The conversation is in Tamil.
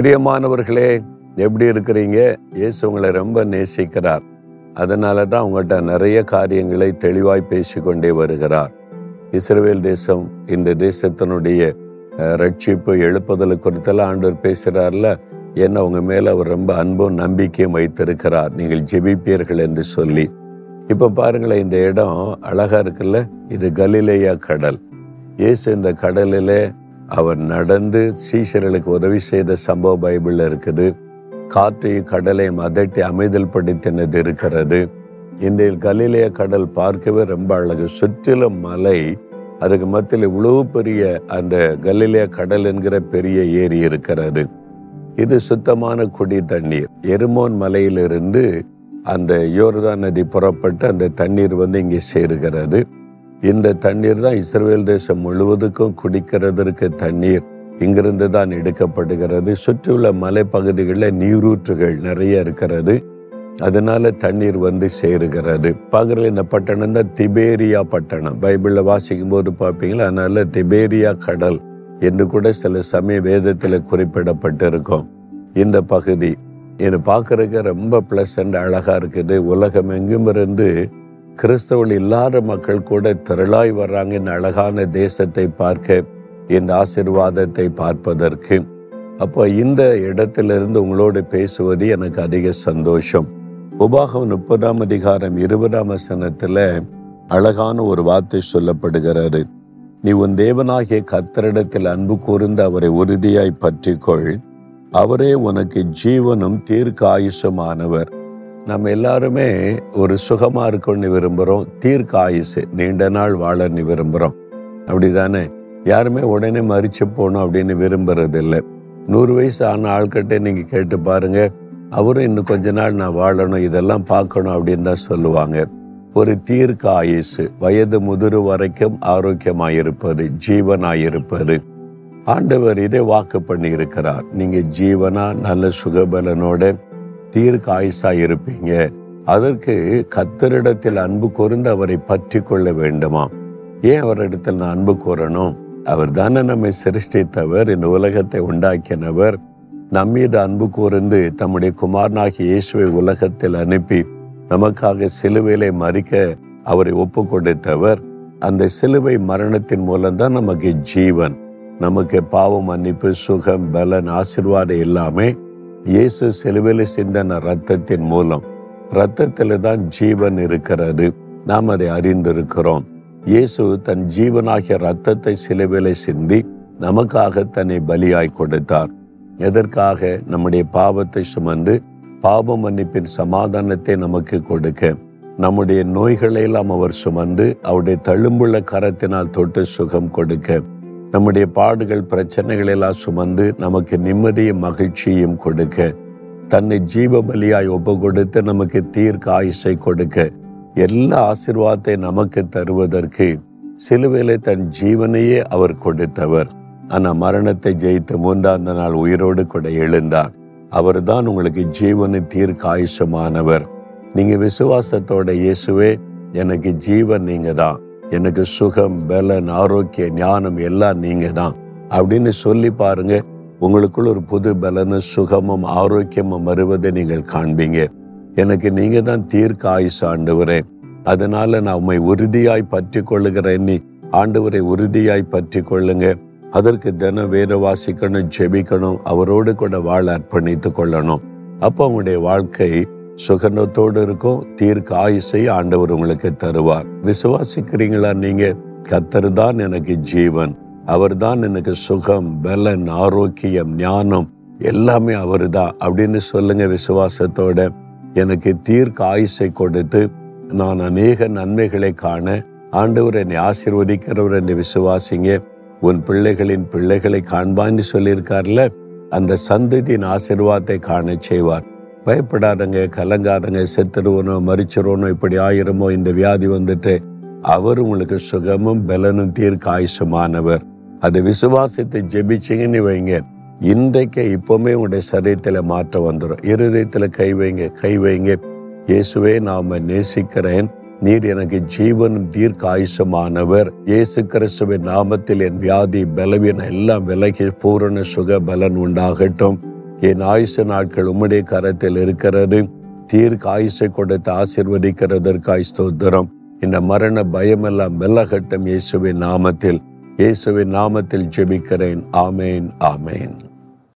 பிரியமானவர்களே எப்படி இருக்கிறீங்க? இயேசு உங்களை ரொம்ப நேசிக்கிறார். அதனால தான் உங்கள்கிட்ட நிறைய காரியங்களை தெளிவாய் பேசிக்கொண்டே வருகிறார். இஸ்ரேல் தேசம் இந்த தேசத்தினுடைய ரட்சிப்பு எழுப்புதல் குறித்தெல்லாம் ஆண்டவர் பேசுகிறார்ல ஏன்னா உங்கள் மேலே அவர் ரொம்ப அன்பும் நம்பிக்கையும் வைத்திருக்கிறார். நீங்கள் ஜெபிப்பீர்கள் என்று சொல்லி. இப்போ பாருங்களேன் இந்த இடம் அழகாக இருக்குல்ல? இது கலிலேயா கடல். இயேசு இந்த கடலிலே அவர் நடந்து சீஷர்களுக்கு உதவி செய்த சம்பவ பைபிளில் இருக்குது. காற்றையும் கடலையும் அதட்டி அமைதல் படித்தினது இருக்கிறது. இந்த கலிலேய கடல் பார்க்கவே ரொம்ப அழகு. சுற்றிலும் மலை அதுக்கு மத்தியில் இவ்வளவு பெரிய அந்த கலிலேய கடல் என்கிற பெரிய ஏரி இருக்கிறது. இது சுத்தமான குடி தண்ணீர். எருமோன் மலையிலிருந்து அந்த யோர்தான் நதி புறப்பட்டு அந்த தண்ணீர் வந்து இங்கே சேருகிறது. இந்த தண்ணீர் தான் இஸ்ரேல் தேசம் முழுவதுக்கும் குடிக்கிறதற்கு தண்ணீர். இங்கிருந்து தான் எடுக்கப்படுகிறது. சுற்றியுள்ள மலைப்பகுதிகளில் நீரூற்றுகள் நிறைய இருக்கிறது. அதனால தண்ணீர் வந்து சேருகிறது. பார்க்குற இந்த பட்டணம் தான் திபேரியா பட்டணம். பைபிளில் வாசிக்கும் போது பார்ப்பீங்களா? அதனால திபேரியா கடல் என்று கூட சில சமய வேதத்தில் குறிப்பிடப்பட்டிருக்கும். இந்த பகுதி. இது பார்க்குறதுக்கு ரொம்ப பிளசண்ட் அழகாக இருக்குது. உலகம் எங்கும் இருந்து கிறிஸ்தவர்கள் இல்லாத மக்கள் கூட திரளாய் வர்றாங்க. இந்த அழகான தேசத்தை பார்க்க இந்த ஆசிர்வாதத்தை பார்ப்பதற்கு. அப்போ இந்த இடத்திலிருந்து உங்களோடு பேசுவது எனக்கு அதிக சந்தோஷம். உபாகம் முப்பதாம் அதிகாரம் இருபதாம் வசனத்தில் அழகான ஒரு வார்த்தை சொல்லப்படுகிறது. நீ உன் தேவனாகிய கத்தரிடத்தில் அன்பு கூர்ந்து அவரை உறுதியாய் பற்றிக்கொள். அவரே உனக்கு ஜீவனும் தீர்க்க ஆயுஷமானவர் நம்ம எல்லாருமே ஒரு சுகமா இருக்கணும்னு விரும்புகிறோம் தீர்க்க ஆயுசு நீண்ட நாள் வாழன்னு விரும்புகிறோம் அப்படிதானே? யாருமே உடனே மறிச்சு போகணும் அப்படின்னு விரும்புறது இல்லை நூறு வயசு ஆன ஆள்கிட்ட நீங்க கேட்டு பாருங்க. அவரும் இன்னும் கொஞ்ச நாள் நான் வாழணும் இதெல்லாம் பார்க்கணும் அப்படின்னு தான் சொல்லுவாங்க. ஒரு தீர்க்க ஆயுசு வயது முதிரு வரைக்கும் ஆரோக்கியமாயிருப்பது ஜீவனாயிருப்பது ஆண்டவர் இதை வாக்கு பண்ணி இருக்கிறார் நீங்க ஜீவனா நல்ல சுகபலனோட தீர்க்க ஆயுசா இருப்பீங்க. அதற்கு கத்தரிடத்தில் அன்பு கூர்ந்து அவரை பற்றி கொள்ள வேண்டுமா ஏன் அவரிடத்தில் நான் அன்பு கூறணும் அவர் தானே நம்மை சிருஷ்டித்தவர் இந்த உலகத்தை உண்டாக்கினவர். நம்மீது அன்பு கூர்ந்து தம்முடைய குமாரனாகிய இயேசுவை உலகத்தில் அனுப்பி நமக்காக சிலுவையிலே மறிக்க அவரை ஒப்பு கொடுத்தவர் அந்த சிலுவை மரணத்தின் மூலம்தான் நமக்கு ஜீவன். நமக்கு பாவம் மன்னிப்பு சுகம் பலன் ஆசிர்வாதம் எல்லாமே இயேசு சிலுவையில் சிந்தன ரத்தத்தின் மூலம் ரத்தத்தில் தான் ஜீவன் இருக்கிறது. நாம் அதை அறிந்திருக்கிறோம். இயேசு தன் ஜீவனாகிய ரத்தத்தை சிலுவையில சிந்தி நமக்காக தன்னை பலியாய் கொடுத்தார். எதற்காக? நம்முடைய பாவத்தை சுமந்து பாவ மன்னிப்பின் சமாதானத்தை நமக்கு கொடுக்க. நம்முடைய நோய்களை எல்லாம் அவர் சுமந்து அவருடைய தழும்புள்ள கரத்தினால் தொட்டு சுகம் கொடுக்க. நம்முடைய பாடுகள் பிரச்சனைகள் எல்லாம் சுமந்து நமக்கு நிம்மதியும் மகிழ்ச்சியும் கொடுக்க. தன்னை ஜீவ பலியாய் ஒப்பு கொடுத்து நமக்கு தீர்க்க ஆயுசை கொடுக்க. எல்லா ஆசிர்வாதத்தை நமக்கு தருவதற்கு சிலுவையிலே தன் ஜீவனையே அவர் கொடுத்தவர். ஆனால் மரணத்தை ஜெயித்து மூன்றாந்த நாள் உயிரோடு கூட எழுந்தார். அவர் தான் உங்களுக்கு ஜீவனை தீர்க்க ஆயுஷமானவர் நீங்கள் விசுவாசத்தோட இயேசுவே எனக்கு ஜீவன் நீங்கள் தான் எனக்கு சுகம் பலன் ஆரோக்கிய ஞானம் எல்லாம் நீங்க தான் அப்படின்னு சொல்லி பாருங்க. உங்களுக்குள்ள ஒரு புது பலனும் சுகமும் ஆரோக்கியமும் வருவதை நீங்கள் காண்பீங்க. எனக்கு நீங்க தான் தீர்க்க ஆயுசு ஆண்டவரே. அதனால நான் உண்மை உறுதியாய் பற்றி கொள்ளுகிறேன் நீ ஆண்டவரை உறுதியாய் பற்றி கொள்ளுங்க அதற்கு தினம் வேத வாசிக்கணும் ஜெபிக்கணும் அவரோடு கூட வாழ அர்ப்பணித்து கொள்ளணும். அப்போ உங்களுடைய வாழ்க்கை சுகனத்தோடு இருக்கும். தீர்க்க ஆயுசை ஆண்டவர் உங்களுக்கு தருவார். விசுவாசிக்கிறீங்களா? நீங்க கத்தர் தான் எனக்கு ஜீவன். அவர் தான் எனக்கு சுகம் பலன் ஆரோக்கியம் ஞானம் எல்லாமே அவர்தான் அப்படின்னு சொல்லுங்க விசுவாசத்தோட. எனக்கு தீர்க்க ஆயுசை கொடுத்து நான் அநேக நன்மைகளை காண. ஆண்டவர் என்னை ஆசிர்வதிக்கிறவர் என்று விசுவாசிங்க. உன் பிள்ளைகளின் பிள்ளைகளை காண்பான்னு சொல்லியிருக்கார்ல? அந்த சந்ததியின் ஆசிர்வாதத்தை காண செய்வார். பயப்படாதங்க கலங்காதங்க செத்துருவனோ மறிச்சிடணும் இப்படி ஆயிரமோ இந்த வியாதி வந்துட்டு அவர் உங்களுக்கு சுகமும் பலனும் தீர்க்க ஆயுஷமானவர் அதை விசுவாசத்தை ஜெபிச்சிங்கன்னு வைங்க. இன்றைக்கு இப்போவுமே உங்களுடைய சரீரத்தில் மாற்றம் வந்துடும் இருதயத்தில் கை வைங்க கை வைங்க. இயேசுவே நாம் நேசிக்கிறேன். நீர் எனக்கு ஜீவனும் தீர்க்க ஆயுஷமானவர் இயேசு கிறிஸ்துவின் நாமத்தில் என் வியாதி பலவீனம் எல்லாம் விலகி பூரண சுக பலன் உண்டாகட்டும். என் ஆயுச நாட்கள் உம்முடைய கரத்தில் இருக்கிறது. தீர்க்க ஆயுசை கொடுத்து ஆசிர்வதிக்கிறதற்காய் ஸ்தோத்திரம். இந்த மரண பயமெல்லாம் மெல்லகட்டம் இயேசுவின் நாமத்தில். இயேசுவின் நாமத்தில் ஜெபிக்கிறேன். ஆமேன் ஆமேன்.